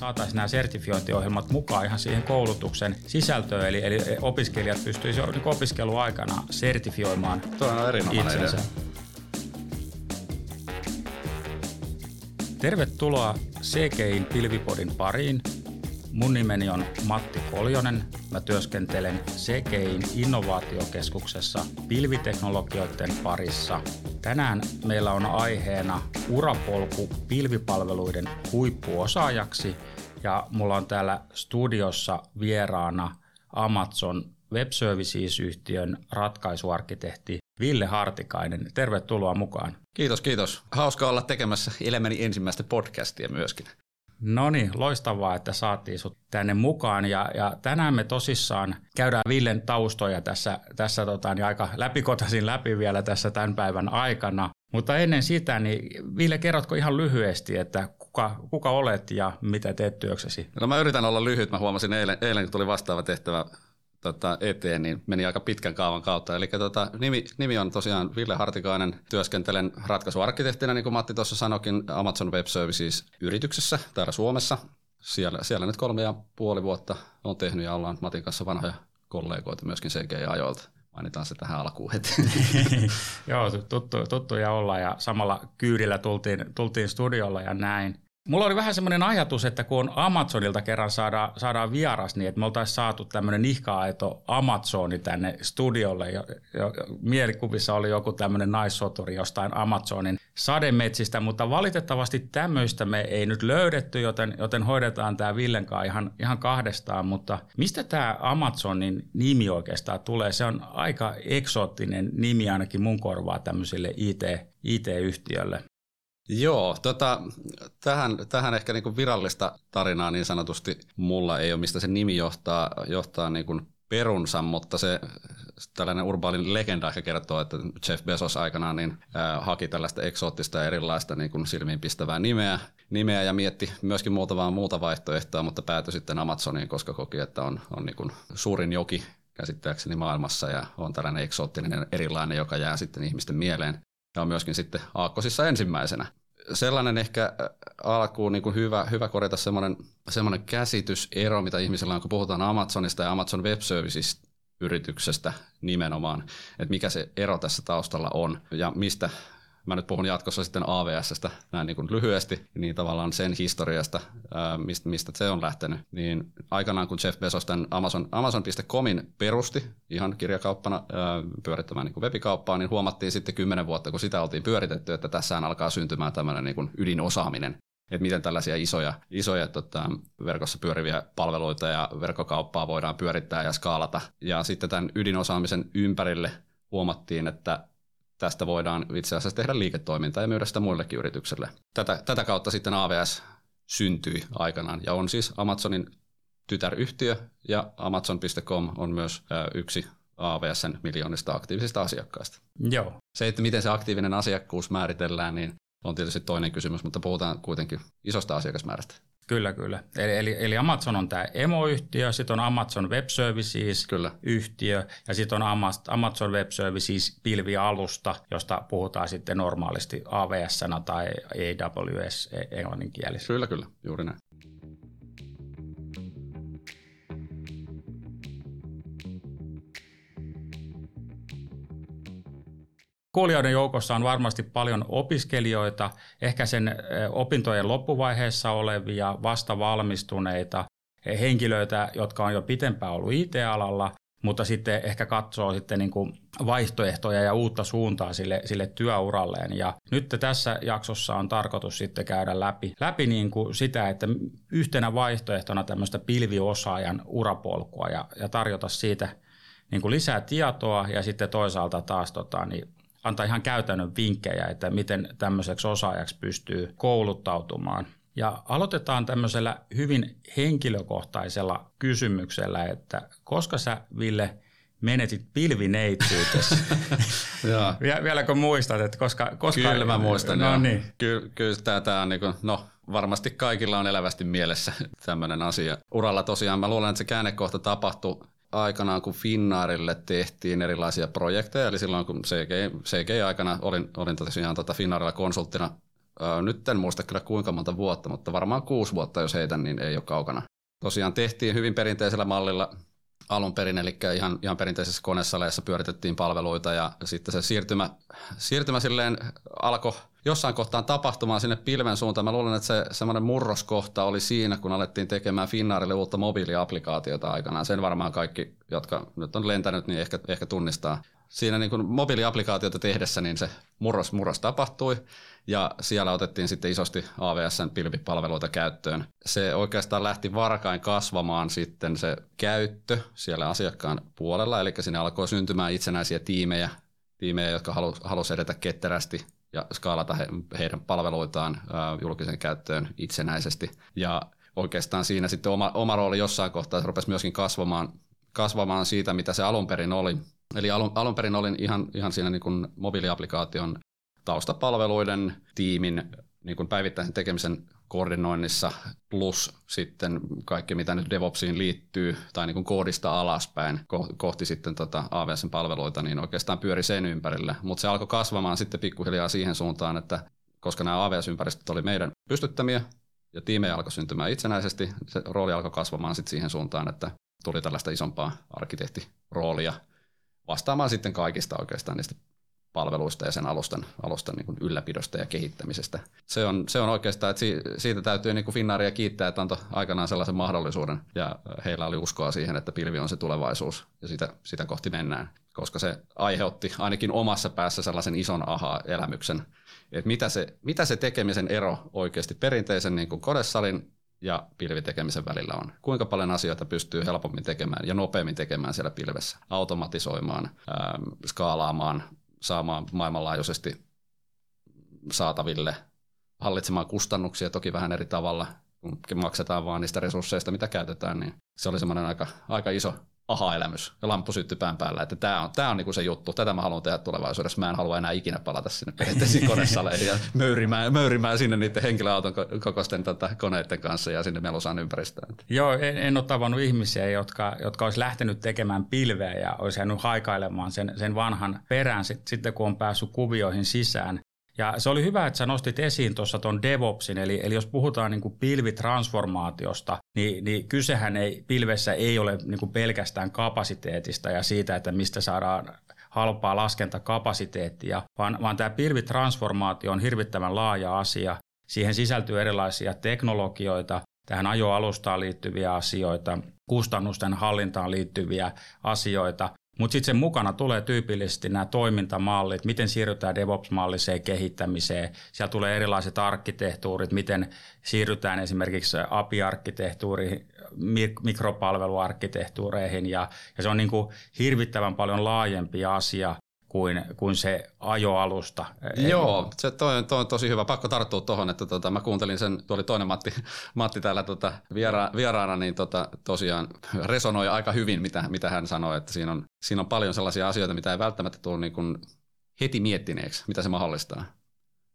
saataisiin nämä sertifiointiohjelmat mukaan ihan siihen koulutuksen sisältöön, eli, eli opiskelijat pystyisivät niin opiskeluaikana sertifioimaan Tuo on erinomainen itsensä. idea. Tervetuloa CGIn Pilvipodin pariin. Mun nimeni on Matti Koljonen. Mä työskentelen CGIn innovaatiokeskuksessa pilviteknologioiden parissa. Tänään meillä on aiheena urapolku pilvipalveluiden huippuosaajaksi ja mulla on täällä studiossa vieraana Amazon Web Services-yhtiön ratkaisuarkkitehti Ville Hartikainen. Tervetuloa mukaan. Kiitos, kiitos. Hauska olla tekemässä elämäni ensimmäistä podcastia myöskin. No niin, loistavaa, että saatiin sut tänne mukaan ja, ja tänään me tosissaan käydään Villen taustoja tässä, tässä tota, niin aika läpikotaisin läpi vielä tässä tämän päivän aikana. Mutta ennen sitä, niin Ville, kerrotko ihan lyhyesti, että kuka, kuka olet ja mitä teet työksesi? No mä yritän olla lyhyt. Mä huomasin eilen, eilen kun tuli vastaava tehtävä tota, eteen, niin meni aika pitkän kaavan kautta. Eli tota, nimi, nimi on tosiaan Ville Hartikainen. Työskentelen ratkaisuarkkitehtinä, niin kuin Matti tuossa sanokin, Amazon Web Services yrityksessä täällä Suomessa. Siellä, siellä nyt kolme ja puoli vuotta on tehnyt ja ollaan Matin kanssa vanhoja kollegoita myöskin CGI-ajoilta. Mainitaan se tähän alkuun heti. Joo, tuttu, tuttuja olla ja samalla kyydillä tultiin, tultiin studiolla ja näin. Mulla oli vähän semmoinen ajatus, että kun Amazonilta kerran saadaan, saadaan vieras, niin että me oltaisiin saatu tämmöinen ihka-aito Amazoni tänne studiolle. Jo, jo, mielikuvissa oli joku tämmöinen naissoturi jostain Amazonin sademetsistä, mutta valitettavasti tämmöistä me ei nyt löydetty, joten, joten hoidetaan tämä Villenkaan ihan, ihan kahdestaan. Mutta mistä tämä Amazonin nimi oikeastaan tulee? Se on aika eksoottinen nimi ainakin mun korvaa tämmöisille IT, IT-yhtiölle. Joo, tota, tähän, tähän ehkä niin virallista tarinaa niin sanotusti mulla ei ole, mistä se nimi johtaa, johtaa niin kuin perunsa, mutta se tällainen urbaalin legenda ehkä kertoo, että Jeff Bezos aikanaan niin, äh, haki tällaista eksoottista ja erilaista niin kuin silmiinpistävää nimeä, nimeä ja mietti myöskin muuta muuta vaihtoehtoa, mutta päätyi sitten Amazoniin, koska koki, että on, on niin kuin suurin joki käsittääkseni maailmassa ja on tällainen eksoottinen erilainen, joka jää sitten ihmisten mieleen. Ja on myöskin sitten aakkosissa ensimmäisenä sellainen ehkä alkuun niin kuin hyvä, hyvä korjata semmoinen, semmoinen käsitysero, mitä ihmisillä on, kun puhutaan Amazonista ja Amazon Web Services yrityksestä nimenomaan, että mikä se ero tässä taustalla on ja mistä mä nyt puhun jatkossa sitten AVSstä näin niin kuin lyhyesti, niin tavallaan sen historiasta, mistä, mistä se on lähtenyt. Niin aikanaan kun Jeff Bezos tämän Amazon, Amazon.comin perusti ihan kirjakauppana pyörittämään niin webikauppaa, niin huomattiin sitten kymmenen vuotta, kun sitä oltiin pyöritetty, että tässä alkaa syntymään tämmöinen niin kuin ydinosaaminen että miten tällaisia isoja, isoja tota, verkossa pyöriviä palveluita ja verkkokauppaa voidaan pyörittää ja skaalata. Ja sitten tämän ydinosaamisen ympärille huomattiin, että tästä voidaan itse asiassa tehdä liiketoimintaa ja myydä sitä muillekin yrityksille. Tätä, tätä kautta sitten AVS syntyi aikanaan ja on siis Amazonin tytäryhtiö ja Amazon.com on myös yksi AVSn miljoonista aktiivisista asiakkaista. Joo. Se, että miten se aktiivinen asiakkuus määritellään, niin on tietysti toinen kysymys, mutta puhutaan kuitenkin isosta asiakasmäärästä. Kyllä, kyllä. Eli, eli, eli Amazon on tämä emoyhtiö, sitten on Amazon Web Services kyllä. yhtiö ja sitten on Amazon Web Services pilvialusta, josta puhutaan sitten normaalisti AWS tai AWS e- englanninkielisesti. Kyllä, kyllä, juuri näin. Kuulijoiden joukossa on varmasti paljon opiskelijoita, ehkä sen opintojen loppuvaiheessa olevia, vasta valmistuneita henkilöitä, jotka on jo pitempään ollut IT-alalla, mutta sitten ehkä katsoo sitten niin kuin vaihtoehtoja ja uutta suuntaa sille, sille työuralleen. Ja nyt tässä jaksossa on tarkoitus sitten käydä läpi, läpi niin kuin sitä, että yhtenä vaihtoehtona tämmöistä pilviosaajan urapolkua ja, ja tarjota siitä niin kuin lisää tietoa ja sitten toisaalta taas tota, niin antaa ihan käytännön vinkkejä, että miten tämmöiseksi osaajaksi pystyy kouluttautumaan. Ja aloitetaan tämmöisellä hyvin henkilökohtaisella kysymyksellä, että koska sä Ville menetit pilvineitsyytesi? Vieläkö muistat, että koska... koska kyllä mä muistan, no, joo. Niin. Kyllä, kyllä tämä, tämä on niin kuin, no varmasti kaikilla on elävästi mielessä tämmöinen asia. Uralla tosiaan mä luulen, että se käännekohta tapahtui aikanaan, kun Finnaarille tehtiin erilaisia projekteja, eli silloin kun CG, CG-aikana olin, olin tosiaan tota Finnaarilla konsulttina nyt en muista kyllä kuinka monta vuotta, mutta varmaan kuusi vuotta, jos heitän, niin ei ole kaukana. Tosiaan tehtiin hyvin perinteisellä mallilla alun perin, eli ihan, ihan perinteisessä konesaleissa pyöritettiin palveluita ja sitten se siirtymä, siirtymä silleen alkoi jossain kohtaan tapahtumaan sinne pilven suuntaan. Mä luulen, että se semmoinen murroskohta oli siinä, kun alettiin tekemään Finnaarille uutta mobiiliaplikaatiota aikanaan. Sen varmaan kaikki, jotka nyt on lentänyt, niin ehkä, ehkä tunnistaa. Siinä niin kuin mobiiliaplikaatiota tehdessä niin se murros, murros tapahtui ja siellä otettiin sitten isosti AWSn pilvipalveluita käyttöön. Se oikeastaan lähti varkain kasvamaan sitten se käyttö siellä asiakkaan puolella, eli sinne alkoi syntymään itsenäisiä tiimejä, tiimejä jotka halusivat edetä ketterästi ja skaalata he, heidän palveluitaan ää, julkisen käyttöön itsenäisesti. Ja oikeastaan siinä sitten oma, oma rooli jossain kohtaa rupesi myöskin kasvamaan, kasvamaan siitä, mitä se alun perin oli. Eli alun, alun perin olin ihan, ihan siinä niin kuin mobiiliaplikaation taustapalveluiden tiimin niin kuin päivittäisen tekemisen koordinoinnissa plus sitten kaikki, mitä nyt DevOpsiin liittyy tai niin kuin koodista alaspäin kohti sitten tota AWSn palveluita, niin oikeastaan pyöri sen ympärille. Mutta se alkoi kasvamaan sitten pikkuhiljaa siihen suuntaan, että koska nämä AWS-ympäristöt oli meidän pystyttämiä ja tiimejä alkoi syntymään itsenäisesti, se rooli alkoi kasvamaan sitten siihen suuntaan, että tuli tällaista isompaa arkkitehtiroolia vastaamaan sitten kaikista oikeastaan niistä palveluista ja sen alustan, alustan niin ylläpidosta ja kehittämisestä. Se on, se on oikeastaan, että siitä täytyy niin Finnaaria kiittää, että antoi aikanaan sellaisen mahdollisuuden ja heillä oli uskoa siihen, että pilvi on se tulevaisuus ja sitä, sitä kohti mennään, koska se aiheutti ainakin omassa päässä sellaisen ison aha-elämyksen, että mitä se, mitä se tekemisen ero oikeasti perinteisen niin kuin kodesalin ja pilvitekemisen välillä on. Kuinka paljon asioita pystyy helpommin tekemään ja nopeammin tekemään siellä pilvessä, automatisoimaan, ähm, skaalaamaan, saamaan maailmanlaajuisesti saataville, hallitsemaan kustannuksia toki vähän eri tavalla, kun maksetaan vaan niistä resursseista, mitä käytetään, niin se oli semmoinen aika, aika iso aha-elämys ja lamppu syttyi pään päällä, että tämä on, tämä on niinku se juttu, tätä mä haluan tehdä tulevaisuudessa. Mä en halua enää ikinä palata sinne perinteisiin konesaleihin ja möyrimään, möyrimään sinne niiden henkilöauton kokoisten tota, koneiden kanssa ja sinne melosaan ympäristöön. Joo, en, en ole tavannut ihmisiä, jotka, jotka olisi lähtenyt tekemään pilveä ja olisi jäänyt haikailemaan sen, sen vanhan perään sit, sitten, kun on päässyt kuvioihin sisään. Ja se oli hyvä, että sä nostit esiin tuossa tuon DevOpsin, eli, eli jos puhutaan niin kuin pilvitransformaatiosta, niin, niin kysehän ei, pilvessä ei ole niin kuin pelkästään kapasiteetista ja siitä, että mistä saadaan halpaa laskentakapasiteettia, vaan, vaan tämä pilvitransformaatio on hirvittävän laaja asia. Siihen sisältyy erilaisia teknologioita, tähän ajoalustaan liittyviä asioita, kustannusten hallintaan liittyviä asioita, mutta sitten sen mukana tulee tyypillisesti nämä toimintamallit, miten siirrytään DevOps-malliseen kehittämiseen. Siellä tulee erilaiset arkkitehtuurit, miten siirrytään esimerkiksi API-arkkitehtuuriin, mikropalveluarkkitehtuureihin ja, ja se on niin kuin hirvittävän paljon laajempi asia kuin, kuin se ajoalusta. Joo, se toi, toi on tosi hyvä. Pakko tarttua tuohon, että tota, mä kuuntelin sen, tuo oli toinen Matti, Matti täällä tota, viera, vieraana, niin tota, tosiaan resonoi aika hyvin, mitä, mitä hän sanoi, että siinä on, siinä on paljon sellaisia asioita, mitä ei välttämättä tule niin kuin heti miettineeksi, mitä se mahdollistaa.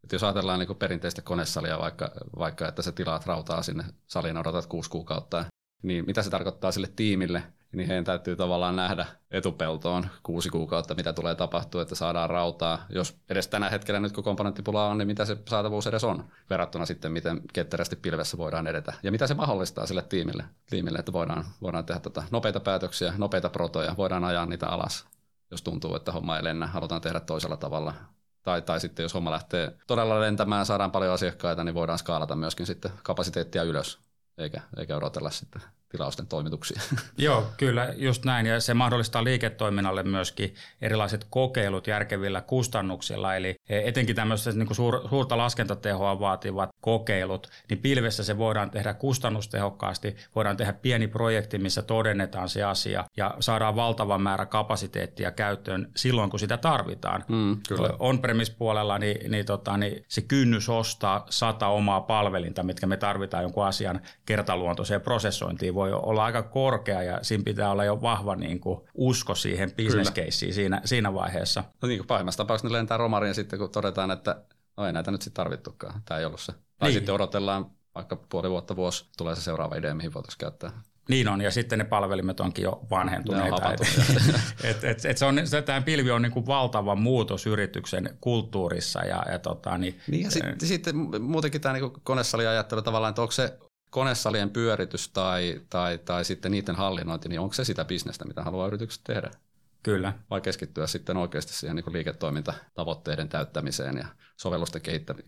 Et jos ajatellaan niin perinteistä konesalia, vaikka, vaikka että sä tilaat rautaa sinne saliin, odotat kuusi kuukautta, niin mitä se tarkoittaa sille tiimille, niin heidän täytyy tavallaan nähdä etupeltoon kuusi kuukautta, mitä tulee tapahtua, että saadaan rautaa. Jos edes tänä hetkellä nyt kun komponenttipula on, niin mitä se saatavuus edes on verrattuna sitten, miten ketterästi pilvessä voidaan edetä. Ja mitä se mahdollistaa sille tiimille, tiimille että voidaan, voidaan tehdä tota nopeita päätöksiä, nopeita protoja, voidaan ajaa niitä alas, jos tuntuu, että homma ei lennä, halutaan tehdä toisella tavalla. Tai, tai sitten jos homma lähtee todella lentämään, saadaan paljon asiakkaita, niin voidaan skaalata myöskin sitten kapasiteettia ylös, eikä, eikä odotella sitten tilausten toimituksia. Joo, kyllä, just näin. Ja se mahdollistaa liiketoiminnalle myöskin erilaiset kokeilut järkevillä kustannuksilla. Eli etenkin tämmöiset niin suur, suurta laskentatehoa vaativat kokeilut, niin pilvessä se voidaan tehdä kustannustehokkaasti. Voidaan tehdä pieni projekti, missä todennetaan se asia ja saadaan valtava määrä kapasiteettia käyttöön silloin, kun sitä tarvitaan. Mm, On-premise-puolella niin, niin, tota, niin se kynnys ostaa sata omaa palvelinta, mitkä me tarvitaan jonkun asian kertaluontoiseen prosessointiin, voi olla aika korkea ja siinä pitää olla jo vahva niin kuin, usko siihen business siinä, siinä vaiheessa. No niin kuin pahimmassa tapauksessa ne lentää romariin sitten, kun todetaan, että no ei näitä nyt sitten tarvittukaan. Tämä ei ollut se. Tai niin. sitten odotellaan vaikka puoli vuotta, vuosi, tulee se seuraava idea, mihin voitaisiin käyttää Niin on, ja sitten ne palvelimet onkin jo vanhentuneita. Et, et, et, et se on, se, tämä pilvi on niin kuin valtava muutos yrityksen kulttuurissa. Ja, ja, tota, niin, niin ja sitten, sitten muutenkin tämä niin konesaliajattelu tavallaan, että onko se konesalien pyöritys tai, tai, tai sitten niiden hallinnointi, niin onko se sitä bisnestä, mitä haluaa yritykset tehdä? Kyllä. Vai keskittyä sitten oikeasti siihen niin liiketoimintatavoitteiden täyttämiseen ja sovellusten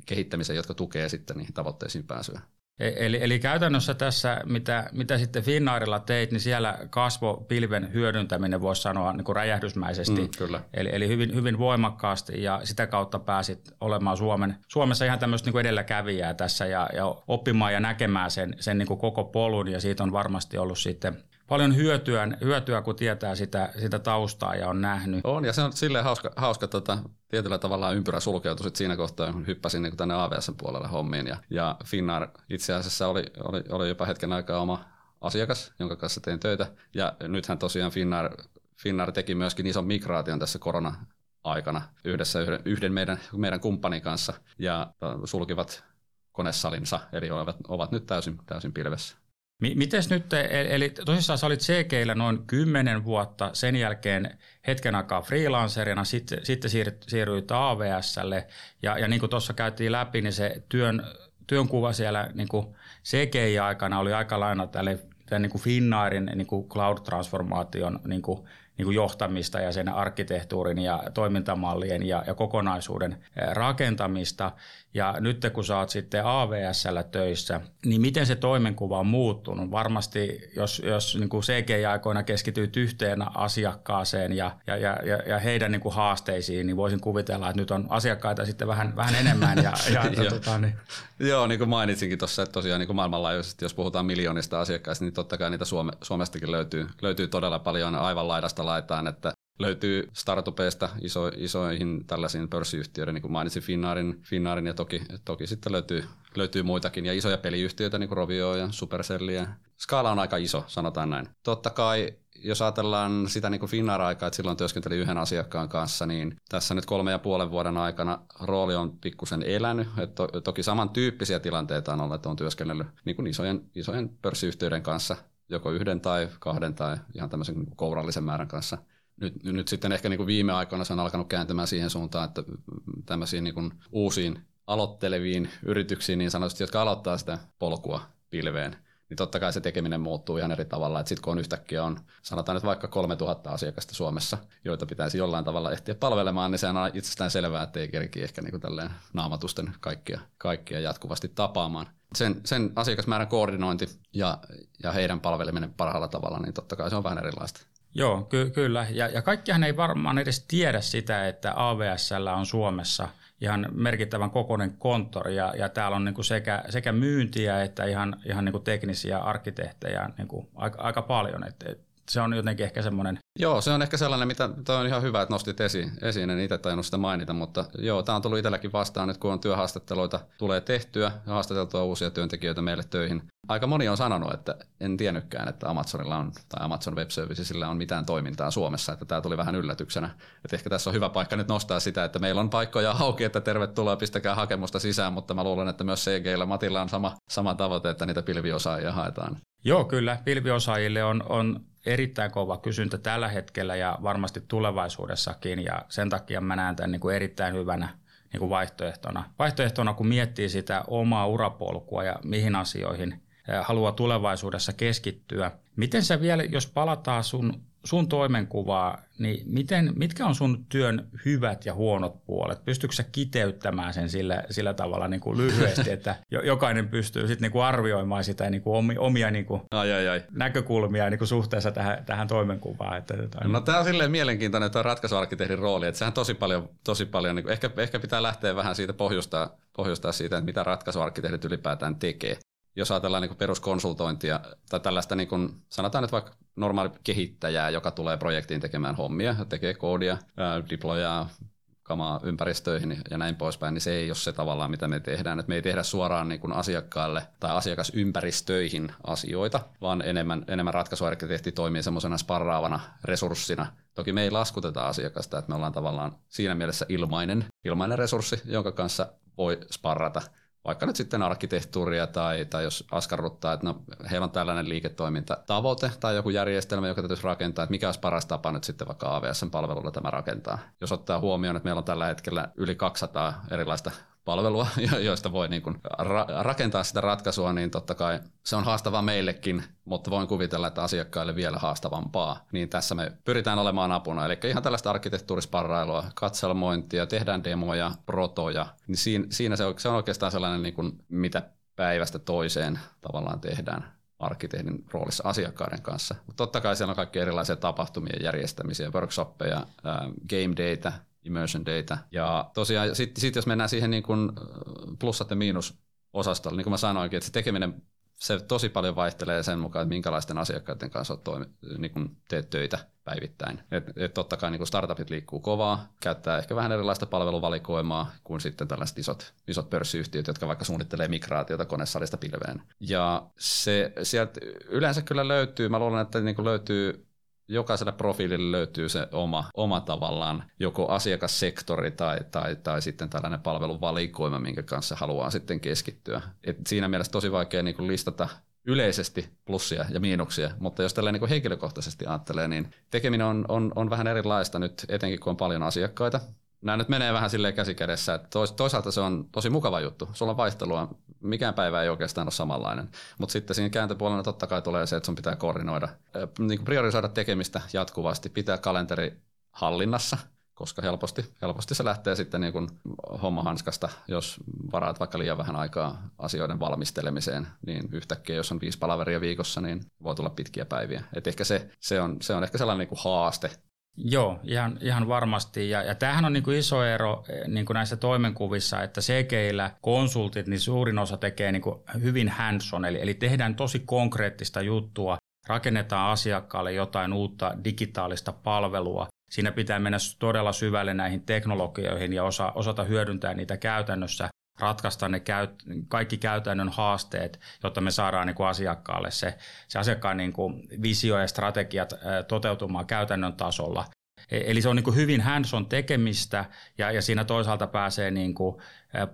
kehittämiseen, jotka tukee sitten niihin tavoitteisiin pääsyä. E-, eli, eli käytännössä tässä, mitä, mitä sitten Finnairilla teit, niin siellä kasvopilven hyödyntäminen voisi sanoa niin kuin räjähdysmäisesti. Mm, kyllä. Eli, eli hyvin, hyvin voimakkaasti ja sitä kautta pääsit olemaan Suomen, Suomessa ihan tämmöistä niin kuin edelläkävijää tässä ja, ja oppimaan ja näkemään sen, sen niin kuin koko polun ja siitä on varmasti ollut sitten paljon hyötyä, hyötyä kun tietää sitä, sitä taustaa ja on nähnyt. On, ja se on silleen hauska, hauska tota, tietyllä tavalla ympyrä sulkeutui sit siinä kohtaa, kun hyppäsin niin tänne AVS puolelle hommiin. Ja, ja Finnair itse asiassa oli, oli, oli jopa hetken aikaa oma asiakas, jonka kanssa tein töitä. Ja nythän tosiaan Finnair, Finnair teki myöskin ison migraation tässä korona aikana yhdessä yhden, yhden meidän, meidän kumppanin kanssa ja sulkivat konesalinsa, eli ovat, ovat nyt täysin, täysin pilvessä. Miten nyt, e- eli tosissaan sä olit CGillä noin 10 vuotta, sen jälkeen hetken aikaa freelancerina, sitten, sitten siirryit AVSlle ja, ja niin kuin tuossa käytiin läpi, niin se työn, työnkuva siellä niin kuin CGI-aikana oli aika lailla tälle, tämän niin kuin Finnairin niin kuin cloud-transformaation niin kuin niin kuin johtamista ja sen arkkitehtuurin ja toimintamallien ja, ja kokonaisuuden rakentamista. Ja nyt kun sä oot sitten AVSllä töissä, niin miten se toimenkuva on muuttunut? Varmasti, jos, jos niin kuin CGI-aikoina keskityt yhteen asiakkaaseen ja, ja, ja, ja heidän niin kuin haasteisiin, niin voisin kuvitella, että nyt on asiakkaita sitten vähän, vähän enemmän. Ja, ja, ja tota, niin. Joo, niin kuin mainitsinkin tuossa, että tosiaan niin kuin maailmanlaajuisesti, jos puhutaan miljoonista asiakkaista, niin totta kai niitä Suome, Suomestakin löytyy, löytyy todella paljon aivan laidasta laitaan, että löytyy startupeista iso, isoihin tällaisiin pörssiyhtiöiden, niin kuin mainitsin Finnaarin, Finnaarin ja toki, toki sitten löytyy, löytyy muitakin, ja isoja peliyhtiöitä, niin kuin Rovio ja Supercellia. Skaala on aika iso, sanotaan näin. Totta kai jos ajatellaan sitä niin kuin Finnair-aikaa, että silloin työskenteli yhden asiakkaan kanssa, niin tässä nyt kolme ja puolen vuoden aikana rooli on pikkusen elänyt. Et to, toki samantyyppisiä tilanteita on ollut, että on työskennellyt niin kuin isojen, isojen pörssiyhtiöiden kanssa, joko yhden tai kahden tai ihan tämmöisen kourallisen määrän kanssa – nyt, nyt sitten ehkä niin kuin viime aikoina se on alkanut kääntymään siihen suuntaan, että tämmöisiin niin kuin uusiin aloitteleviin yrityksiin niin sanotusti, jotka aloittaa sitä polkua pilveen, niin totta kai se tekeminen muuttuu ihan eri tavalla. Sitten kun on yhtäkkiä on, sanotaan nyt vaikka 3000 asiakasta Suomessa, joita pitäisi jollain tavalla ehtiä palvelemaan, niin se on itsestään selvää, että ei kerki ehkä niin kuin naamatusten kaikkia, kaikkia jatkuvasti tapaamaan. Sen, sen asiakasmäärän koordinointi ja, ja heidän palveleminen parhaalla tavalla, niin totta kai se on vähän erilaista. Joo, ky- kyllä. Ja, ja kaikkihan ei varmaan edes tiedä sitä, että AVSL on Suomessa ihan merkittävän kokoinen konttori ja, ja täällä on niin kuin sekä, sekä myyntiä että ihan, ihan niin kuin teknisiä arkkitehtejä niin kuin aika, aika paljon. Et, et se on jotenkin ehkä semmoinen... Joo, se on ehkä sellainen, mitä toi on ihan hyvä, että nostit esiin. esiin. En itse tainnut sitä mainita, mutta joo, tämä on tullut itselläkin vastaan, että kun on työhaastatteluita tulee tehtyä ja haastateltua uusia työntekijöitä meille töihin. Aika moni on sanonut, että en tiennytkään, että Amazonilla on, tai Amazon Web Servicesillä on mitään toimintaa Suomessa, että tämä tuli vähän yllätyksenä. Että ehkä tässä on hyvä paikka nyt nostaa sitä, että meillä on paikkoja auki, että tervetuloa, pistäkää hakemusta sisään, mutta mä luulen, että myös CGillä Matilla on sama, sama tavoite, että niitä pilviosaajia haetaan. Joo, kyllä. Pilviosaajille on, on erittäin kova kysyntä tällä hetkellä ja varmasti tulevaisuudessakin ja sen takia mä näen tämän niin kuin erittäin hyvänä niin kuin vaihtoehtona. Vaihtoehtona, kun miettii sitä omaa urapolkua ja mihin asioihin haluaa tulevaisuudessa keskittyä. Miten sä vielä, jos palataan sun sun toimenkuvaa, niin miten, mitkä on sun työn hyvät ja huonot puolet? Pystyykö sä kiteyttämään sen sillä, sillä tavalla niin kuin lyhyesti, että jokainen pystyy sitten niin kuin arvioimaan sitä niin kuin omia niin kuin ai, ai, ai. näkökulmia niin kuin suhteessa tähän, tähän toimenkuvaan? Että, että, no tämä on silleen mielenkiintoinen tuo ratkaisuarkkitehdin rooli, että sehän tosi paljon, tosi paljon niin kuin, ehkä, ehkä pitää lähteä vähän siitä pohjustaa, pohjustaa siitä, että mitä ratkaisuarkkitehdit ylipäätään tekee jos ajatellaan niin peruskonsultointia tai tällaista, niin kuin, sanotaan nyt vaikka normaali kehittäjää, joka tulee projektiin tekemään hommia, tekee koodia, deployaa kamaa ympäristöihin ja näin poispäin, niin se ei ole se tavallaan, mitä me tehdään. Et me ei tehdä suoraan niin kuin asiakkaalle tai asiakasympäristöihin asioita, vaan enemmän, enemmän ratkaisuarkkitehti toimii semmoisena sparraavana resurssina. Toki me ei laskuteta asiakasta, että me ollaan tavallaan siinä mielessä ilmainen, ilmainen resurssi, jonka kanssa voi sparrata vaikka nyt sitten arkkitehtuuria tai, tai jos askarruttaa, että no, heillä on tällainen liiketoimintatavoite tai joku järjestelmä, joka täytyisi rakentaa, että mikä olisi paras tapa nyt sitten vaikka AWS-palvelulla tämä rakentaa. Jos ottaa huomioon, että meillä on tällä hetkellä yli 200 erilaista palvelua, joista voi niin kuin ra- rakentaa sitä ratkaisua, niin totta kai se on haastavaa meillekin, mutta voin kuvitella, että asiakkaille vielä haastavampaa. Niin tässä me pyritään olemaan apuna. Eli ihan tällaista arkkitehtuurisparrailua, katselmointia, tehdään demoja, protoja. Niin siinä, siinä se, on, se on oikeastaan sellainen, niin kuin, mitä päivästä toiseen tavallaan tehdään arkkitehdin roolissa asiakkaiden kanssa. Mutta totta kai siellä on kaikki erilaisia tapahtumia, järjestämisiä, workshoppeja, game data, immersion data. Ja tosiaan sitten sit jos mennään siihen niin kuin plussat ja miinus osastolle, niin kuin mä sanoinkin, että se tekeminen se tosi paljon vaihtelee sen mukaan, että minkälaisten asiakkaiden kanssa toimi, niin kuin teet töitä päivittäin. Et, et totta kai niin kuin startupit liikkuu kovaa, käyttää ehkä vähän erilaista palveluvalikoimaa kuin sitten tällaiset isot, isot pörssiyhtiöt, jotka vaikka suunnittelee migraatiota konesalista pilveen. Ja se sieltä yleensä kyllä löytyy, mä luulen, että niin kuin löytyy jokaiselle profiilille löytyy se oma, oma tavallaan joko asiakassektori tai, tai, tai sitten tällainen palveluvalikoima, minkä kanssa haluaa sitten keskittyä. Et siinä mielessä tosi vaikea niin kuin listata yleisesti plussia ja miinuksia, mutta jos tällä niin henkilökohtaisesti ajattelee, niin tekeminen on, on, on vähän erilaista nyt, etenkin kun on paljon asiakkaita nämä nyt menee vähän silleen käsikädessä, että toisaalta se on tosi mukava juttu. Sulla on vaihtelua, mikään päivä ei oikeastaan ole samanlainen. Mutta sitten siinä kääntöpuolella totta kai tulee se, että sun pitää koordinoida, niin priorisoida tekemistä jatkuvasti, pitää kalenteri hallinnassa, koska helposti, helposti se lähtee sitten niin kuin hommahanskasta, jos varaat vaikka liian vähän aikaa asioiden valmistelemiseen, niin yhtäkkiä jos on viisi palaveria viikossa, niin voi tulla pitkiä päiviä. Et ehkä se, se, on, se on ehkä sellainen niin kuin haaste Joo, ihan, ihan varmasti. Ja, ja tämähän on niin kuin iso ero eh, niin kuin näissä toimenkuvissa, että sekeillä konsultit, niin suurin osa tekee niin kuin hyvin hands on, eli, eli tehdään tosi konkreettista juttua, rakennetaan asiakkaalle jotain uutta digitaalista palvelua. Siinä pitää mennä todella syvälle näihin teknologioihin ja osa, osata hyödyntää niitä käytännössä ratkaista ne käyt, kaikki käytännön haasteet, jotta me saadaan niin kuin asiakkaalle se, se asiakkaan niin kuin visio ja strategiat toteutumaan käytännön tasolla. E, eli se on niin kuin hyvin hands-on tekemistä ja, ja siinä toisaalta pääsee niin kuin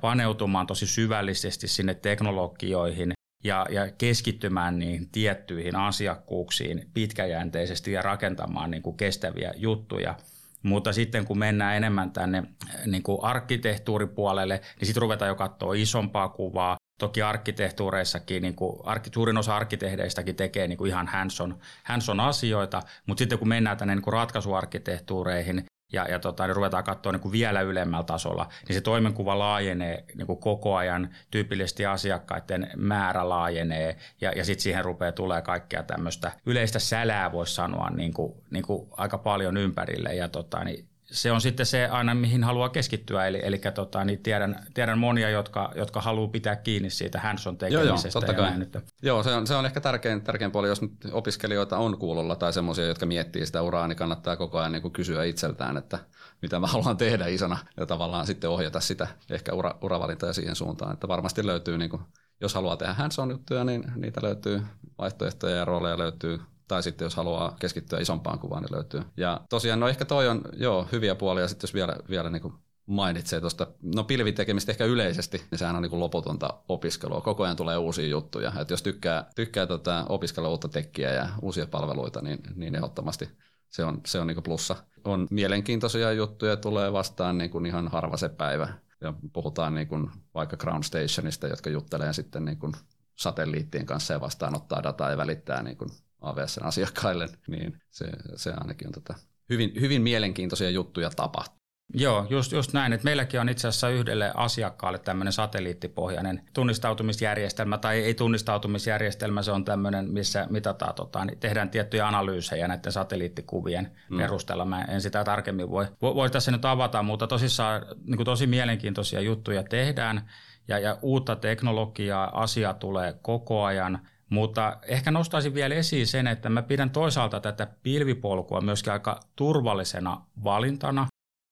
paneutumaan tosi syvällisesti sinne teknologioihin ja, ja keskittymään niihin tiettyihin asiakkuuksiin pitkäjänteisesti ja rakentamaan niin kuin kestäviä juttuja – mutta sitten kun mennään enemmän tänne niin kuin arkkitehtuuripuolelle, niin sitten ruvetaan jo katsoa isompaa kuvaa. Toki arkkitehtuureissakin, niin kuin, suurin osa arkkitehdeistäkin tekee niin kuin ihan hands-on, hands-on asioita, mutta sitten kun mennään tänne niin kuin ratkaisuarkkitehtuureihin, ja, ja tota, niin ruvetaan katsoa niin kuin vielä ylemmällä tasolla, niin se toimenkuva laajenee niin kuin koko ajan, tyypillisesti asiakkaiden määrä laajenee ja, ja sitten siihen rupeaa tulee kaikkea tämmöistä yleistä sälää, voisi sanoa, niin kuin, niin kuin aika paljon ympärille. Ja tota, niin se on sitten se aina, mihin haluaa keskittyä. Eli, eli tota, niin tiedän, tiedän monia, jotka, jotka haluaa pitää kiinni siitä hands-on tekemisestä. Joo, joo, totta kai. Joo, se on, se on ehkä tärkein, tärkein puoli, jos nyt opiskelijoita on kuulolla tai semmoisia, jotka miettii sitä uraa, niin kannattaa koko ajan niin kuin kysyä itseltään, että mitä mä haluan tehdä isona ja tavallaan sitten ohjata sitä ehkä ura, uravalintoja siihen suuntaan. Että varmasti löytyy, niin kuin, jos haluaa tehdä hands-on juttuja, niin niitä löytyy vaihtoehtoja ja rooleja löytyy tai sitten jos haluaa keskittyä isompaan kuvaan, niin löytyy. Ja tosiaan, no ehkä toi on joo, hyviä puolia, sitten jos vielä, vielä niin kuin mainitsee tuosta, no pilvitekemistä ehkä yleisesti, niin sehän on niin loputonta opiskelua. Koko ajan tulee uusia juttuja. Et jos tykkää, tykkää tota, opiskella uutta tekkiä ja uusia palveluita, niin, niin ehdottomasti se on, se on niin plussa. On mielenkiintoisia juttuja, tulee vastaan niin kuin ihan harva se päivä. Ja puhutaan niin kuin vaikka Ground Stationista, jotka juttelee sitten niin kuin satelliittien kanssa ja vastaanottaa dataa ja välittää niin kuin AWSn asiakkaille, niin se, se ainakin on tota hyvin, hyvin mielenkiintoisia juttuja tapahtuu. Joo, just, just näin. Että meilläkin on itse asiassa yhdelle asiakkaalle tämmöinen satelliittipohjainen tunnistautumisjärjestelmä, tai ei tunnistautumisjärjestelmä, se on tämmöinen, missä mitataan, tota, niin tehdään tiettyjä analyysejä näiden satelliittikuvien mm. perusteella. Mä en sitä tarkemmin voi, voi tässä nyt avata, mutta tosissaan niin kuin tosi mielenkiintoisia juttuja tehdään, ja, ja uutta teknologiaa, asia tulee koko ajan – mutta ehkä nostaisin vielä esiin sen, että mä pidän toisaalta tätä pilvipolkua myöskin aika turvallisena valintana.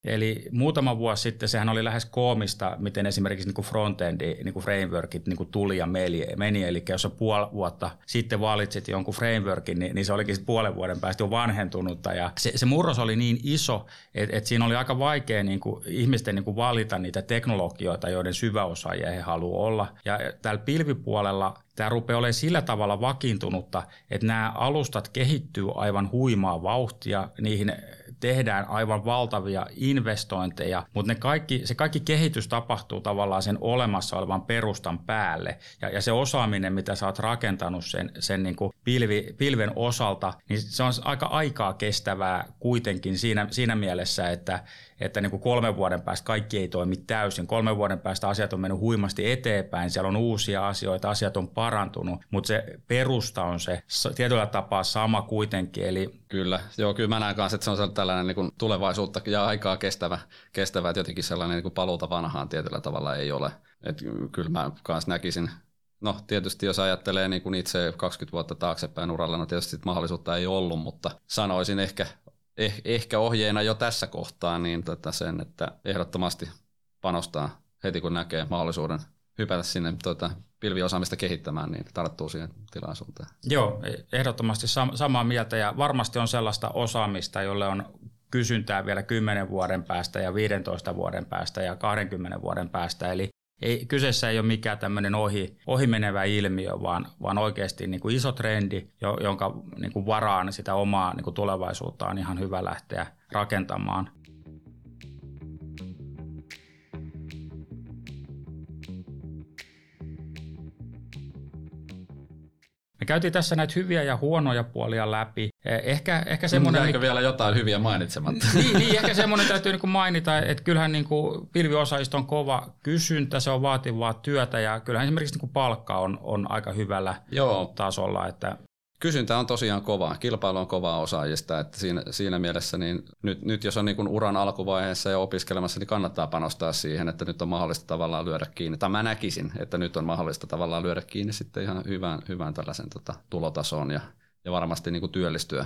Eli muutama vuosi sitten sehän oli lähes koomista, miten esimerkiksi niin frontendi niin kuin frameworkit niin kuin tuli ja meni. Eli jos sä puoli vuotta sitten valitsit jonkun frameworkin, niin, niin se olikin puolen vuoden päästä jo vanhentunutta. Ja se, se murros oli niin iso, että, että siinä oli aika vaikea niin kuin ihmisten niin kuin valita niitä teknologioita, joiden syväosaajia he haluavat olla. Ja täällä pilvipuolella tämä rupeaa olemaan sillä tavalla vakiintunutta, että nämä alustat kehittyy aivan huimaa vauhtia, niihin tehdään aivan valtavia investointeja, mutta ne kaikki, se kaikki kehitys tapahtuu tavallaan sen olemassa olevan perustan päälle. Ja, ja se osaaminen, mitä sä oot rakentanut sen, sen niin kuin pilvi, pilven osalta, niin se on aika aikaa kestävää kuitenkin siinä, siinä mielessä, että, että niin kuin kolmen vuoden päästä kaikki ei toimi täysin. Kolmen vuoden päästä asiat on mennyt huimasti eteenpäin, siellä on uusia asioita, asiat on parantunut, mutta se perusta on se tietyllä tapaa sama kuitenkin. Eli... Kyllä, joo, kyllä mä näen kanssa, että se on tällainen niin kuin tulevaisuutta ja aikaa kestävä, kestävä että jotenkin sellainen niin kuin paluuta vanhaan tietyllä tavalla ei ole. Et kyllä mä kanssa näkisin, No tietysti jos ajattelee niin kuin itse 20 vuotta taaksepäin uralla, no tietysti mahdollisuutta ei ollut, mutta sanoisin ehkä eh, ehkä ohjeena jo tässä kohtaa niin tota sen, että ehdottomasti panostaa heti kun näkee mahdollisuuden hypätä sinne tota, pilviosaamista kehittämään, niin tarttuu siihen tilaisuuteen. Joo, ehdottomasti sam- samaa mieltä ja varmasti on sellaista osaamista, jolle on kysyntää vielä 10 vuoden päästä ja 15 vuoden päästä ja 20 vuoden päästä. Eli ei, kyseessä ei ole mikään tämmöinen ohi, ohimenevä ilmiö, vaan, vaan oikeasti niin kuin iso trendi, jonka niin kuin varaan sitä omaa niin kuin tulevaisuutta on ihan hyvä lähteä rakentamaan. Me käytiin tässä näitä hyviä ja huonoja puolia läpi. Eh, ehkä, ehkä semmoinen... Jäikö vielä jotain hyviä mainitsematta? niin, niin, ehkä semmoinen täytyy niin mainita, että kyllähän niin kuin pilviosaajista on kova kysyntä, se on vaativaa työtä ja kyllähän esimerkiksi niin kuin palkka on, on aika hyvällä Joo. tasolla. Että Kysyntä on tosiaan kova, kilpailu on kovaa osaajista, että siinä, siinä mielessä niin nyt, nyt jos on niin uran alkuvaiheessa ja opiskelemassa, niin kannattaa panostaa siihen, että nyt on mahdollista tavallaan lyödä kiinni. Tai mä näkisin, että nyt on mahdollista tavallaan lyödä kiinni sitten ihan hyvään, hyvään tällaisen tota, tulotasoon ja, ja varmasti niin kuin työllistyä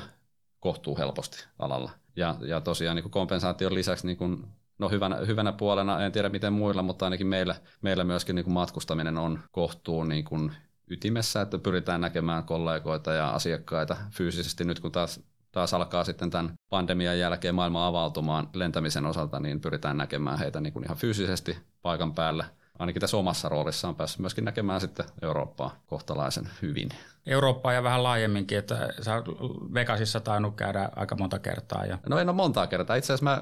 kohtuu helposti alalla. Ja, ja tosiaan niin kuin kompensaation lisäksi niin kuin No hyvänä, hyvänä puolena, en tiedä miten muilla, mutta ainakin meillä, meillä myöskin niin kuin matkustaminen on kohtuu niin kuin ytimessä, että pyritään näkemään kollegoita ja asiakkaita fyysisesti. Nyt kun taas, taas alkaa sitten tämän pandemian jälkeen maailma avautumaan lentämisen osalta, niin pyritään näkemään heitä niin kuin ihan fyysisesti paikan päällä – ainakin tässä omassa roolissa on päässyt myöskin näkemään sitten Eurooppaa kohtalaisen hyvin. Eurooppaa ja vähän laajemminkin, että sä Vegasissa tainnut käydä aika monta kertaa. Ja... No en ole montaa kertaa. Itse asiassa mä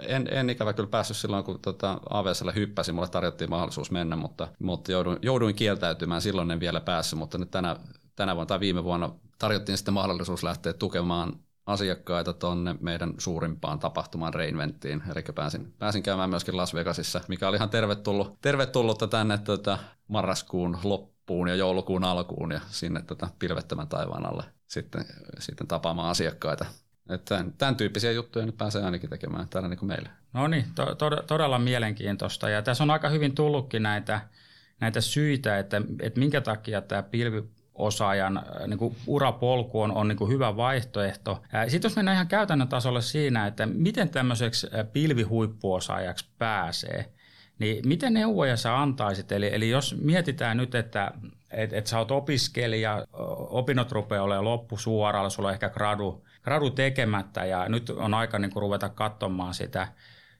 en, en ikävä kyllä päässyt silloin, kun tota AVSllä hyppäsin, mulle tarjottiin mahdollisuus mennä, mutta, mutta jouduin, jouduin kieltäytymään. Silloin en vielä päässyt, mutta nyt tänä, tänä vuonna tai viime vuonna tarjottiin sitten mahdollisuus lähteä tukemaan asiakkaita tuonne meidän suurimpaan tapahtumaan Reinventtiin. Eli pääsin, pääsin käymään myöskin Las Vegasissa, mikä oli ihan tervetullut, tervetullutta tänne tota, marraskuun loppuun ja joulukuun alkuun ja sinne tota, pilvettömän taivaan alle sitten, sitten tapaamaan asiakkaita. Että tämän, tämän tyyppisiä juttuja nyt pääsee ainakin tekemään täällä niin kuin meille. No niin, to, to, todella mielenkiintoista. Ja tässä on aika hyvin tullutkin näitä, näitä syitä, että, että minkä takia tämä pilvi osaajan äh, niin kuin urapolku on, on niin kuin hyvä vaihtoehto. Sitten jos mennään ihan käytännön tasolle siinä, että miten tämmöiseksi äh, pilvihuippuosaajaksi pääsee, niin miten neuvoja sä antaisit? Eli, eli jos mietitään nyt, että et, et sä oot opiskelija, opinnot rupeaa olemaan loppusuoralla, sulla on ehkä gradu, gradu tekemättä ja nyt on aika niin kuin ruveta katsomaan sitä,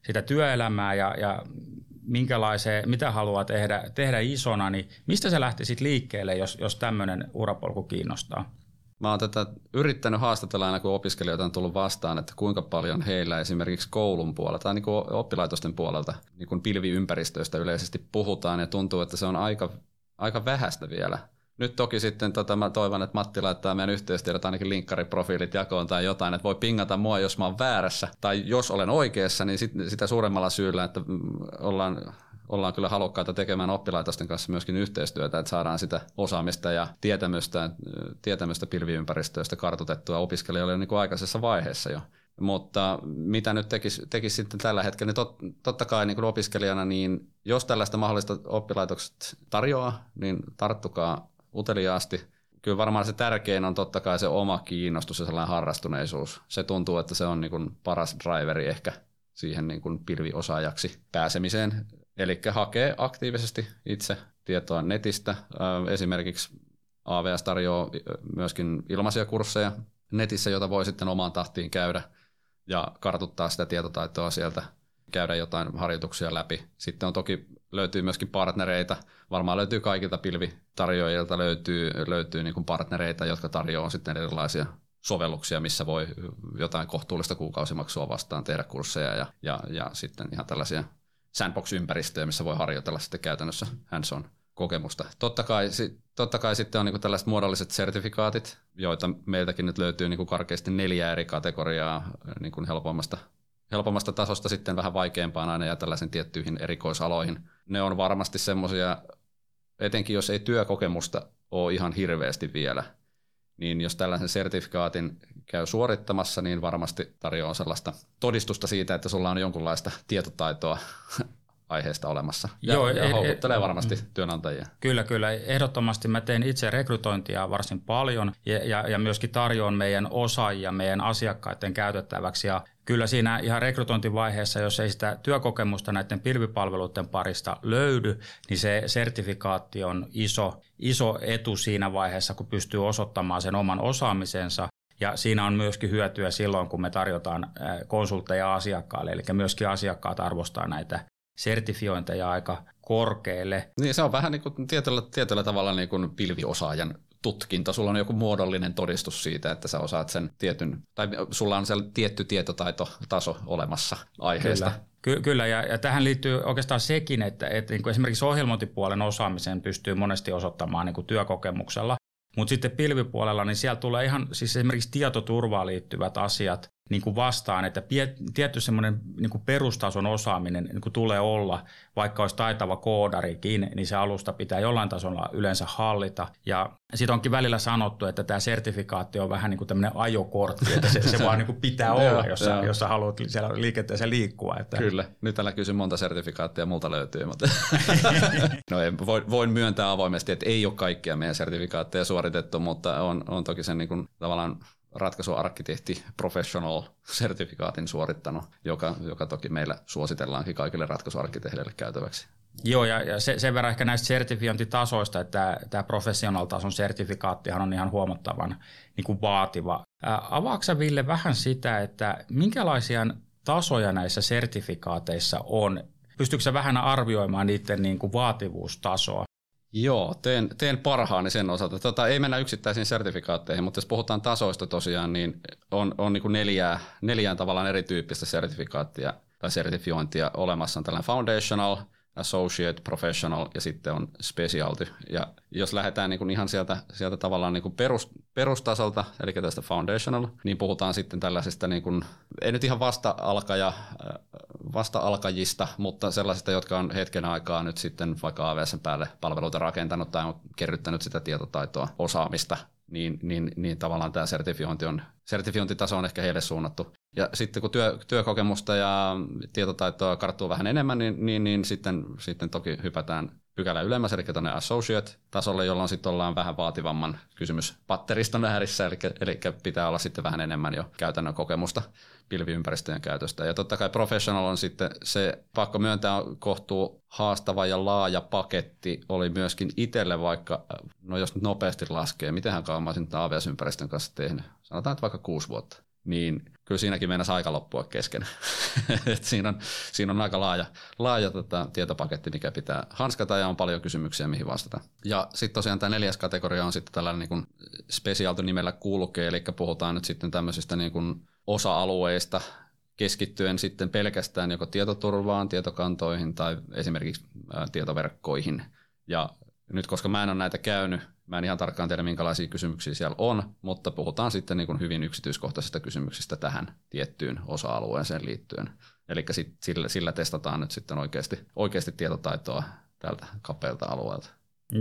sitä työelämää ja, ja minkälaiseen, mitä haluaa tehdä, tehdä isona, niin mistä se lähti sitten liikkeelle, jos, jos tämmöinen urapolku kiinnostaa? Mä oon tätä yrittänyt haastatella aina, kun opiskelijoita on tullut vastaan, että kuinka paljon heillä esimerkiksi koulun puolelta tai niin kuin oppilaitosten puolelta niin kuin pilviympäristöistä yleisesti puhutaan ja tuntuu, että se on aika, aika vähäistä vielä – nyt toki sitten tota, mä toivon, että Matti laittaa meidän yhteystiedot ainakin linkkariprofiilit jakoon tai jotain, että voi pingata mua, jos mä oon väärässä. Tai jos olen oikeassa, niin sit, sitä suuremmalla syyllä, että mm, ollaan ollaan kyllä halukkaita tekemään oppilaitosten kanssa myöskin yhteistyötä, että saadaan sitä osaamista ja tietämystä, tietämystä pilviympäristöistä kartoitettua opiskelijoille niin kuin aikaisessa vaiheessa jo. Mutta mitä nyt tekisi, tekisi sitten tällä hetkellä, niin tot, totta kai niin kuin opiskelijana, niin jos tällaista mahdollista oppilaitokset tarjoaa, niin tarttukaa uteliaasti. Kyllä varmaan se tärkein on totta kai se oma kiinnostus ja sellainen harrastuneisuus. Se tuntuu, että se on niin kuin paras driveri ehkä siihen niin kuin pilviosaajaksi pääsemiseen. Eli hakee aktiivisesti itse tietoa netistä. Esimerkiksi AVS tarjoaa myöskin ilmaisia kursseja netissä, jota voi sitten omaan tahtiin käydä ja kartuttaa sitä tietotaitoa sieltä, käydä jotain harjoituksia läpi. Sitten on toki löytyy myöskin partnereita. Varmaan löytyy kaikilta pilvitarjoajilta löytyy, löytyy niin kuin partnereita, jotka tarjoavat sitten erilaisia sovelluksia, missä voi jotain kohtuullista kuukausimaksua vastaan tehdä kursseja ja, ja, ja sitten ihan tällaisia sandbox-ympäristöjä, missä voi harjoitella sitten käytännössä hands-on kokemusta. Totta kai, totta kai sitten on niin tällaiset muodolliset sertifikaatit, joita meiltäkin nyt löytyy niin karkeasti neljä eri kategoriaa niin helpommasta, helpommasta tasosta sitten vähän vaikeampaan aina ja tällaisen tiettyihin erikoisaloihin. Ne on varmasti semmoisia, etenkin jos ei työkokemusta ole ihan hirveästi vielä, niin jos tällaisen sertifikaatin käy suorittamassa, niin varmasti tarjoaa sellaista todistusta siitä, että sulla on jonkunlaista tietotaitoa aiheesta olemassa. Ja, Joo, ja e- houkuttelee e- varmasti mm. työnantajia. Kyllä, kyllä. Ehdottomasti mä teen itse rekrytointia varsin paljon ja, ja, ja myöskin tarjoan meidän osaajia meidän asiakkaiden käytettäväksi. Ja kyllä siinä ihan rekrytointivaiheessa, jos ei sitä työkokemusta näiden pilvipalveluiden parista löydy, niin se sertifikaatti on iso, iso etu siinä vaiheessa, kun pystyy osoittamaan sen oman osaamisensa ja siinä on myöskin hyötyä silloin, kun me tarjotaan konsultteja asiakkaalle, eli myöskin asiakkaat arvostaa näitä sertifiointeja aika korkealle. Niin se on vähän niin kuin tietyllä, tietyllä tavalla niin kuin pilviosaajan tutkinto. Sulla on joku muodollinen todistus siitä, että sä osaat sen tietyn, tai sulla on se tietty tietotaitotaso olemassa aiheesta. Kyllä. Ky- kyllä, ja, ja tähän liittyy oikeastaan sekin, että, että niin kuin esimerkiksi ohjelmointipuolen osaamisen pystyy monesti osoittamaan niin kuin työkokemuksella, mutta sitten pilvipuolella, niin siellä tulee ihan siis esimerkiksi tietoturvaan liittyvät asiat, niin kuin vastaan, että tietty semmoinen niin kuin perustason osaaminen niin kuin tulee olla, vaikka olisi taitava koodarikin, niin se alusta pitää jollain tasolla yleensä hallita. Ja sitten onkin välillä sanottu, että tämä sertifikaatti on vähän niin kuin tämmöinen ajokortti, että se, se vaan niin kuin pitää olla, jos, sä, jos sä haluat siellä liikenteessä liikkua. Että... Kyllä, nyt tällä kysy monta sertifikaattia multa löytyy, mutta no, ei, voin, voin myöntää avoimesti, että ei ole kaikkia meidän sertifikaatteja suoritettu, mutta on, on toki sen niin kuin, tavallaan ratkaisuarkkitehti professional-sertifikaatin suorittanut, joka, joka toki meillä suositellaankin kaikille ratkaisuarkkitehdeille käytäväksi. Joo, ja, ja se, sen verran ehkä näistä sertifiointitasoista, että tämä professional-tason sertifikaattihan on ihan huomattavan niin kuin vaativa. Avaaksa Ville vähän sitä, että minkälaisia tasoja näissä sertifikaateissa on? Pystyykö vähän arvioimaan niiden niin kuin vaativuustasoa? Joo, teen, teen parhaani sen osalta. Tota, ei mennä yksittäisiin sertifikaatteihin, mutta jos puhutaan tasoista tosiaan, niin on, on niin neljää, neljään tavallaan erityyppistä sertifikaattia tai sertifiointia olemassa. On tällainen foundational, associate, professional ja sitten on specialty. Ja jos lähdetään niin kuin ihan sieltä, sieltä tavallaan niin kuin perus, perustasolta, eli tästä foundational, niin puhutaan sitten tällaisista, niin kuin, ei nyt ihan vasta-alkaja, vasta-alkajista, mutta sellaisista, jotka on hetken aikaa nyt sitten vaikka AWS päälle palveluita rakentanut tai on kerryttänyt sitä tietotaitoa, osaamista, niin, niin, niin tavallaan tämä sertifiointi on, sertifiointitaso on ehkä heille suunnattu. Ja sitten kun työ, työkokemusta ja tietotaitoa karttuu vähän enemmän, niin, niin, niin sitten, sitten toki hypätään pykälä ylemmäs, eli tuonne associate-tasolle, jolloin sitten ollaan vähän vaativamman kysymys patteriston äärissä, eli, eli pitää olla sitten vähän enemmän jo käytännön kokemusta pilviympäristöjen käytöstä. Ja totta kai professional on sitten se, pakko myöntää, kohtuu haastava ja laaja paketti oli myöskin itselle vaikka, no jos nyt nopeasti laskee, mitenhän kauan mä olisin AWS-ympäristön kanssa tehnyt, sanotaan, että vaikka kuusi vuotta niin kyllä siinäkin mennä aika loppua kesken. Et siinä, on, siinä on aika laaja, laaja tota, tietopaketti, mikä pitää hanskata ja on paljon kysymyksiä, mihin vastata. Ja sitten tosiaan tämä neljäs kategoria on sitten tällainen niin specialty nimellä kulkee, eli puhutaan nyt sitten tämmöisistä niin kuin osa-alueista, keskittyen sitten pelkästään joko tietoturvaan, tietokantoihin tai esimerkiksi ää, tietoverkkoihin. Ja nyt koska mä en ole näitä käynyt, Mä en ihan tarkkaan tiedä, minkälaisia kysymyksiä siellä on, mutta puhutaan sitten niin kuin hyvin yksityiskohtaisista kysymyksistä tähän tiettyyn osa-alueeseen liittyen. Eli sillä, sillä testataan nyt sitten oikeasti, oikeasti tietotaitoa tältä kapealta alueelta.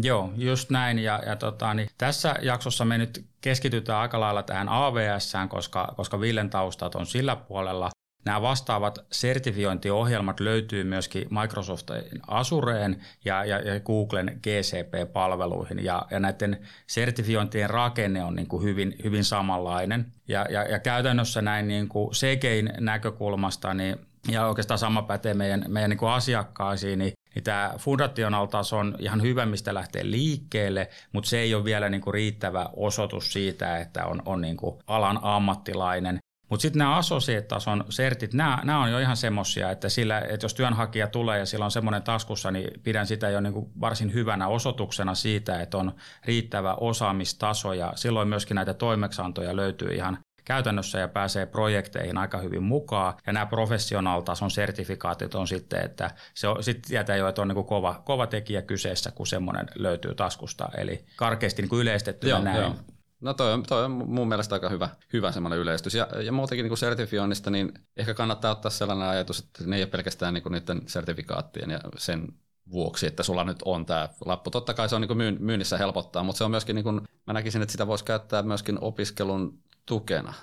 Joo, just näin. Ja, ja tota, niin tässä jaksossa me nyt keskitytään aika lailla tähän AVS, koska, koska Villen taustat on sillä puolella. Nämä vastaavat sertifiointiohjelmat löytyy myöskin Microsoftin Azureen ja, ja, ja Googlen GCP-palveluihin. Ja, ja näiden sertifiointien rakenne on niin kuin hyvin, hyvin samanlainen. Ja, ja, ja käytännössä näin niin kuin CGin näkökulmasta, niin ja oikeastaan sama pätee meidän, meidän niin kuin asiakkaisiin, niin, niin tämä fundational taso on ihan hyvä, mistä lähtee liikkeelle, mutta se ei ole vielä niin kuin riittävä osoitus siitä, että on, on niin kuin alan ammattilainen. Mutta sitten nämä associate-tason sertit, nämä, nämä on jo ihan semmoisia, että, sillä, että jos työnhakija tulee ja sillä on semmoinen taskussa, niin pidän sitä jo niin kuin varsin hyvänä osoituksena siitä, että on riittävä osaamistaso ja silloin myöskin näitä toimeksantoja löytyy ihan käytännössä ja pääsee projekteihin aika hyvin mukaan. Ja nämä professional-tason sertifikaatit on sitten, että se on, sitten tietää jo, että on niin kuin kova, kova tekijä kyseessä, kun semmoinen löytyy taskusta. Eli karkeasti niin kuin yleistetty joo, näin. Joo. No toi on, toi on mun mielestä aika hyvä, hyvä semmoinen yleistys. Ja, ja muutenkin niin kuin sertifioinnista, niin ehkä kannattaa ottaa sellainen ajatus, että ne ei ole pelkästään niin kuin niiden sertifikaattien ja sen vuoksi, että sulla nyt on tämä lappu. Totta kai se on niin kuin myynnissä helpottaa, mutta se on myöskin, niin kuin, mä näkisin, että sitä voisi käyttää myöskin opiskelun tukena.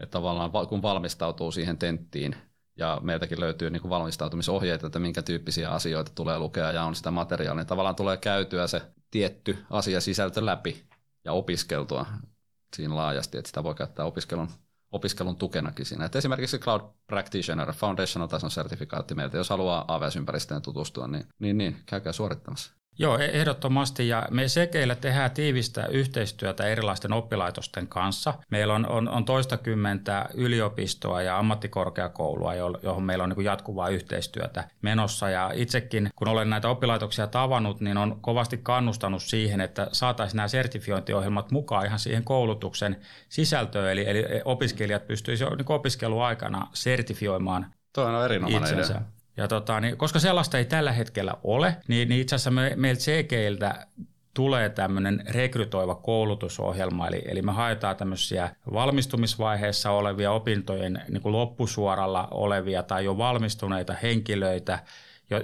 Että tavallaan kun valmistautuu siihen tenttiin ja meiltäkin löytyy niin kuin valmistautumisohjeita, että minkä tyyppisiä asioita tulee lukea ja on sitä materiaalia, niin tavallaan tulee käytyä se tietty asiasisältö läpi ja opiskeltua siinä laajasti, että sitä voi käyttää opiskelun, opiskelun tukenakin siinä. Että esimerkiksi Cloud Practitioner, Foundational tason sertifikaatti meiltä, jos haluaa AWS-ympäristöön tutustua, niin, niin, niin käykää suorittamassa. Joo, e- ehdottomasti. Ja me Sekeillä tehdään tiivistä yhteistyötä erilaisten oppilaitosten kanssa. Meillä on, on, on toistakymmentä yliopistoa ja ammattikorkeakoulua, johon meillä on niin jatkuvaa yhteistyötä menossa. Ja itsekin, kun olen näitä oppilaitoksia tavannut, niin on kovasti kannustanut siihen, että saataisiin nämä sertifiointiohjelmat mukaan ihan siihen koulutuksen sisältöön. Eli, eli opiskelijat pystyisivät niin opiskeluaikana sertifioimaan Tuo on erinomainen itsensä. idea. Ja tota, niin, koska sellaista ei tällä hetkellä ole, niin, niin itse asiassa me, meiltä CGiltä tulee tämmöinen rekrytoiva koulutusohjelma, eli, eli me haetaan tämmöisiä valmistumisvaiheessa olevia opintojen niin kuin loppusuoralla olevia tai jo valmistuneita henkilöitä,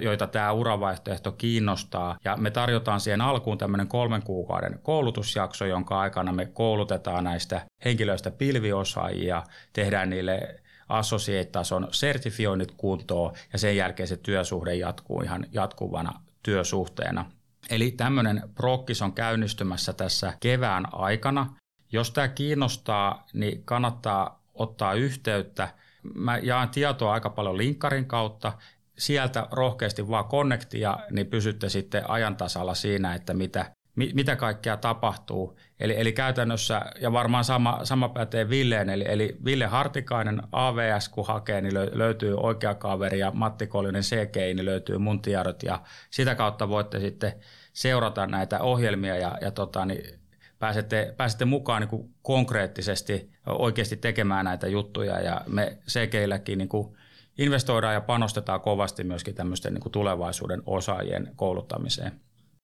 joita tämä uravaihtoehto kiinnostaa. Ja me tarjotaan siihen alkuun tämmöinen kolmen kuukauden koulutusjakso, jonka aikana me koulutetaan näistä henkilöistä pilviosaajia, tehdään niille associate-tason sertifioinnit kuntoon ja sen jälkeen se työsuhde jatkuu ihan jatkuvana työsuhteena. Eli tämmöinen prokkis on käynnistymässä tässä kevään aikana. Jos tämä kiinnostaa, niin kannattaa ottaa yhteyttä. Mä jaan tietoa aika paljon linkkarin kautta. Sieltä rohkeasti vaan konnektia, niin pysytte sitten ajan tasalla siinä, että mitä mitä kaikkea tapahtuu. Eli, eli käytännössä, ja varmaan sama, sama pätee Villeen, eli, eli Ville Hartikainen AVS kun hakee, niin löytyy oikea kaveri ja Matti Kolinen CG, niin löytyy mun tiedot ja sitä kautta voitte sitten seurata näitä ohjelmia ja, ja tota, niin pääsette, pääsette mukaan niin kuin konkreettisesti oikeasti tekemään näitä juttuja ja me CGilläkin niin kuin investoidaan ja panostetaan kovasti myöskin tämmöisten niin kuin tulevaisuuden osaajien kouluttamiseen.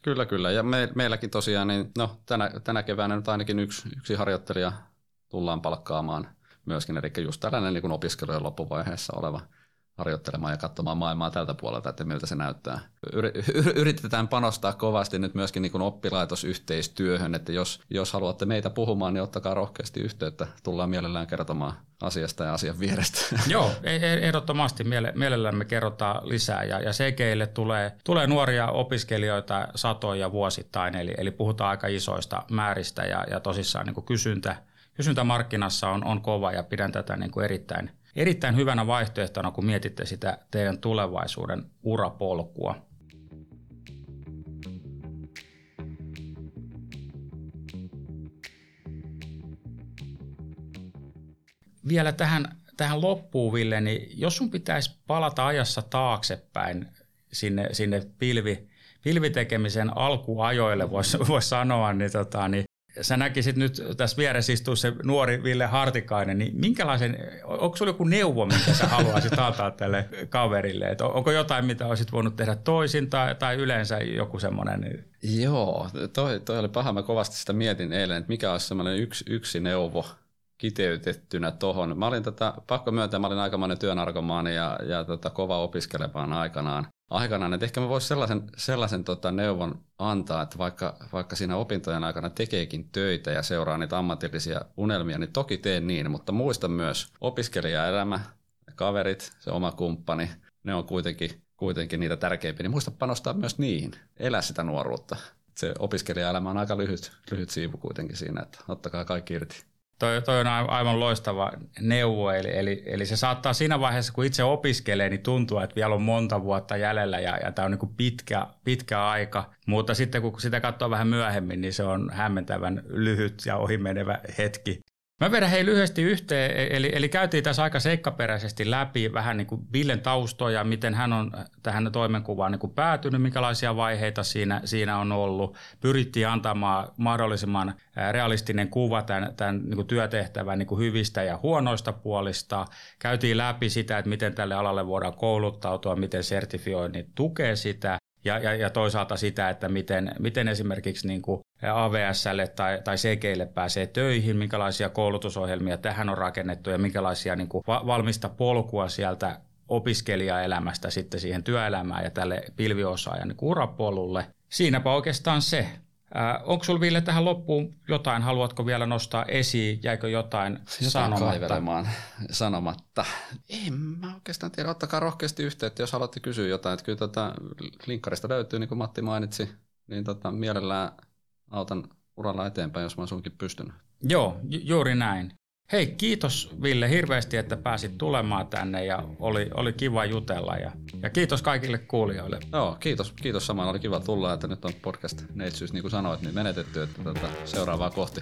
Kyllä, kyllä. Ja me, meilläkin tosiaan, niin no, tänä, tänä keväänä nyt ainakin yksi, yksi harjoittelija tullaan palkkaamaan myöskin, eli just tällainen niin opiskelujen loppuvaiheessa oleva – harjoittelemaan ja katsomaan maailmaa tältä puolelta, että miltä se näyttää. Yritetään panostaa kovasti nyt myöskin niin kuin oppilaitosyhteistyöhön, että jos, jos haluatte meitä puhumaan, niin ottakaa rohkeasti yhteyttä. Tullaan mielellään kertomaan asiasta ja asian vierestä. Joo, e- e- ehdottomasti mielellään me kerrotaan lisää. Ja, ja CGille tulee, tulee nuoria opiskelijoita satoja vuosittain, eli, eli puhutaan aika isoista määristä ja, ja tosissaan niin kuin kysyntä, kysyntä markkinassa on, on kova ja pidän tätä niin kuin erittäin erittäin hyvänä vaihtoehtona, kun mietitte sitä teidän tulevaisuuden urapolkua. Vielä tähän, tähän loppuun, Ville, niin jos sun pitäisi palata ajassa taaksepäin sinne, sinne pilvi, pilvitekemisen alkuajoille, voisi vois sanoa, niin, tota, niin sä näkisit nyt tässä vieressä istuu se nuori Ville Hartikainen, niin minkälaisen, onko sulla joku neuvo, minkä sä haluaisit antaa tälle kaverille? Et onko jotain, mitä olisit voinut tehdä toisin tai, tai yleensä joku semmoinen? Joo, toi, toi oli paha. Mä kovasti sitä mietin eilen, että mikä olisi semmoinen yksi, yksi neuvo kiteytettynä tohon. Mä olin tätä, pakko myöntää, mä olin aikamoinen työnarkomaani ja, ja tota, kova opiskelemaan aikanaan aikanaan, että ehkä mä voisin sellaisen, sellaisen tota neuvon antaa, että vaikka, vaikka siinä opintojen aikana tekeekin töitä ja seuraa niitä ammatillisia unelmia, niin toki teen niin, mutta muista myös opiskelijaelämä, kaverit, se oma kumppani, ne on kuitenkin, kuitenkin niitä tärkeimpiä, niin muista panostaa myös niihin, elää sitä nuoruutta. Se opiskelijaelämä on aika lyhyt, lyhyt siivu kuitenkin siinä, että ottakaa kaikki irti. Toi, toi on aivan loistava neuvo, eli, eli, eli se saattaa siinä vaiheessa, kun itse opiskelee, niin tuntua, että vielä on monta vuotta jäljellä ja, ja tämä on niin pitkä, pitkä aika. Mutta sitten kun sitä katsoo vähän myöhemmin, niin se on hämmentävän lyhyt ja ohimenevä hetki. Mä vedän hei lyhyesti yhteen, e- eli, eli käytiin tässä aika seikkaperäisesti läpi vähän niin kuin Villen taustoja, miten hän on tähän toimenkuvaan niin kuin päätynyt, minkälaisia vaiheita siinä, siinä on ollut. Pyrittiin antamaan mahdollisimman realistinen kuva tämän, tämän niin kuin työtehtävän niin kuin hyvistä ja huonoista puolista. Käytiin läpi sitä, että miten tälle alalle voidaan kouluttautua, miten sertifioinnit tukee sitä ja, ja, ja toisaalta sitä, että miten, miten esimerkiksi niin kuin AVSlle tai, tai CGille pääsee töihin, minkälaisia koulutusohjelmia tähän on rakennettu ja minkälaisia niin kuin valmista polkua sieltä opiskelijaelämästä sitten siihen työelämään ja tälle pilviosaajan niin urapolulle. Siinäpä oikeastaan se. Äh, onko sinulla Ville tähän loppuun jotain, haluatko vielä nostaa esiin, jäikö jotain, jotain sanomatta? sanomatta. En mä oikeastaan tiedä, ottakaa rohkeasti yhteyttä, jos haluatte kysyä jotain. Että kyllä tota, linkkarista löytyy, niin kuin Matti mainitsi, niin tota, mielellään autan uralla eteenpäin, jos mä sunkin pystynyt. Joo, ju- juuri näin. Hei, kiitos Ville hirveästi, että pääsit tulemaan tänne ja oli, oli kiva jutella ja, ja kiitos kaikille kuulijoille. Joo, kiitos, kiitos samaan. Oli kiva tulla, että nyt on podcast neitsyys, niin kuin sanoit, niin menetetty, että tota, seuraavaa kohti.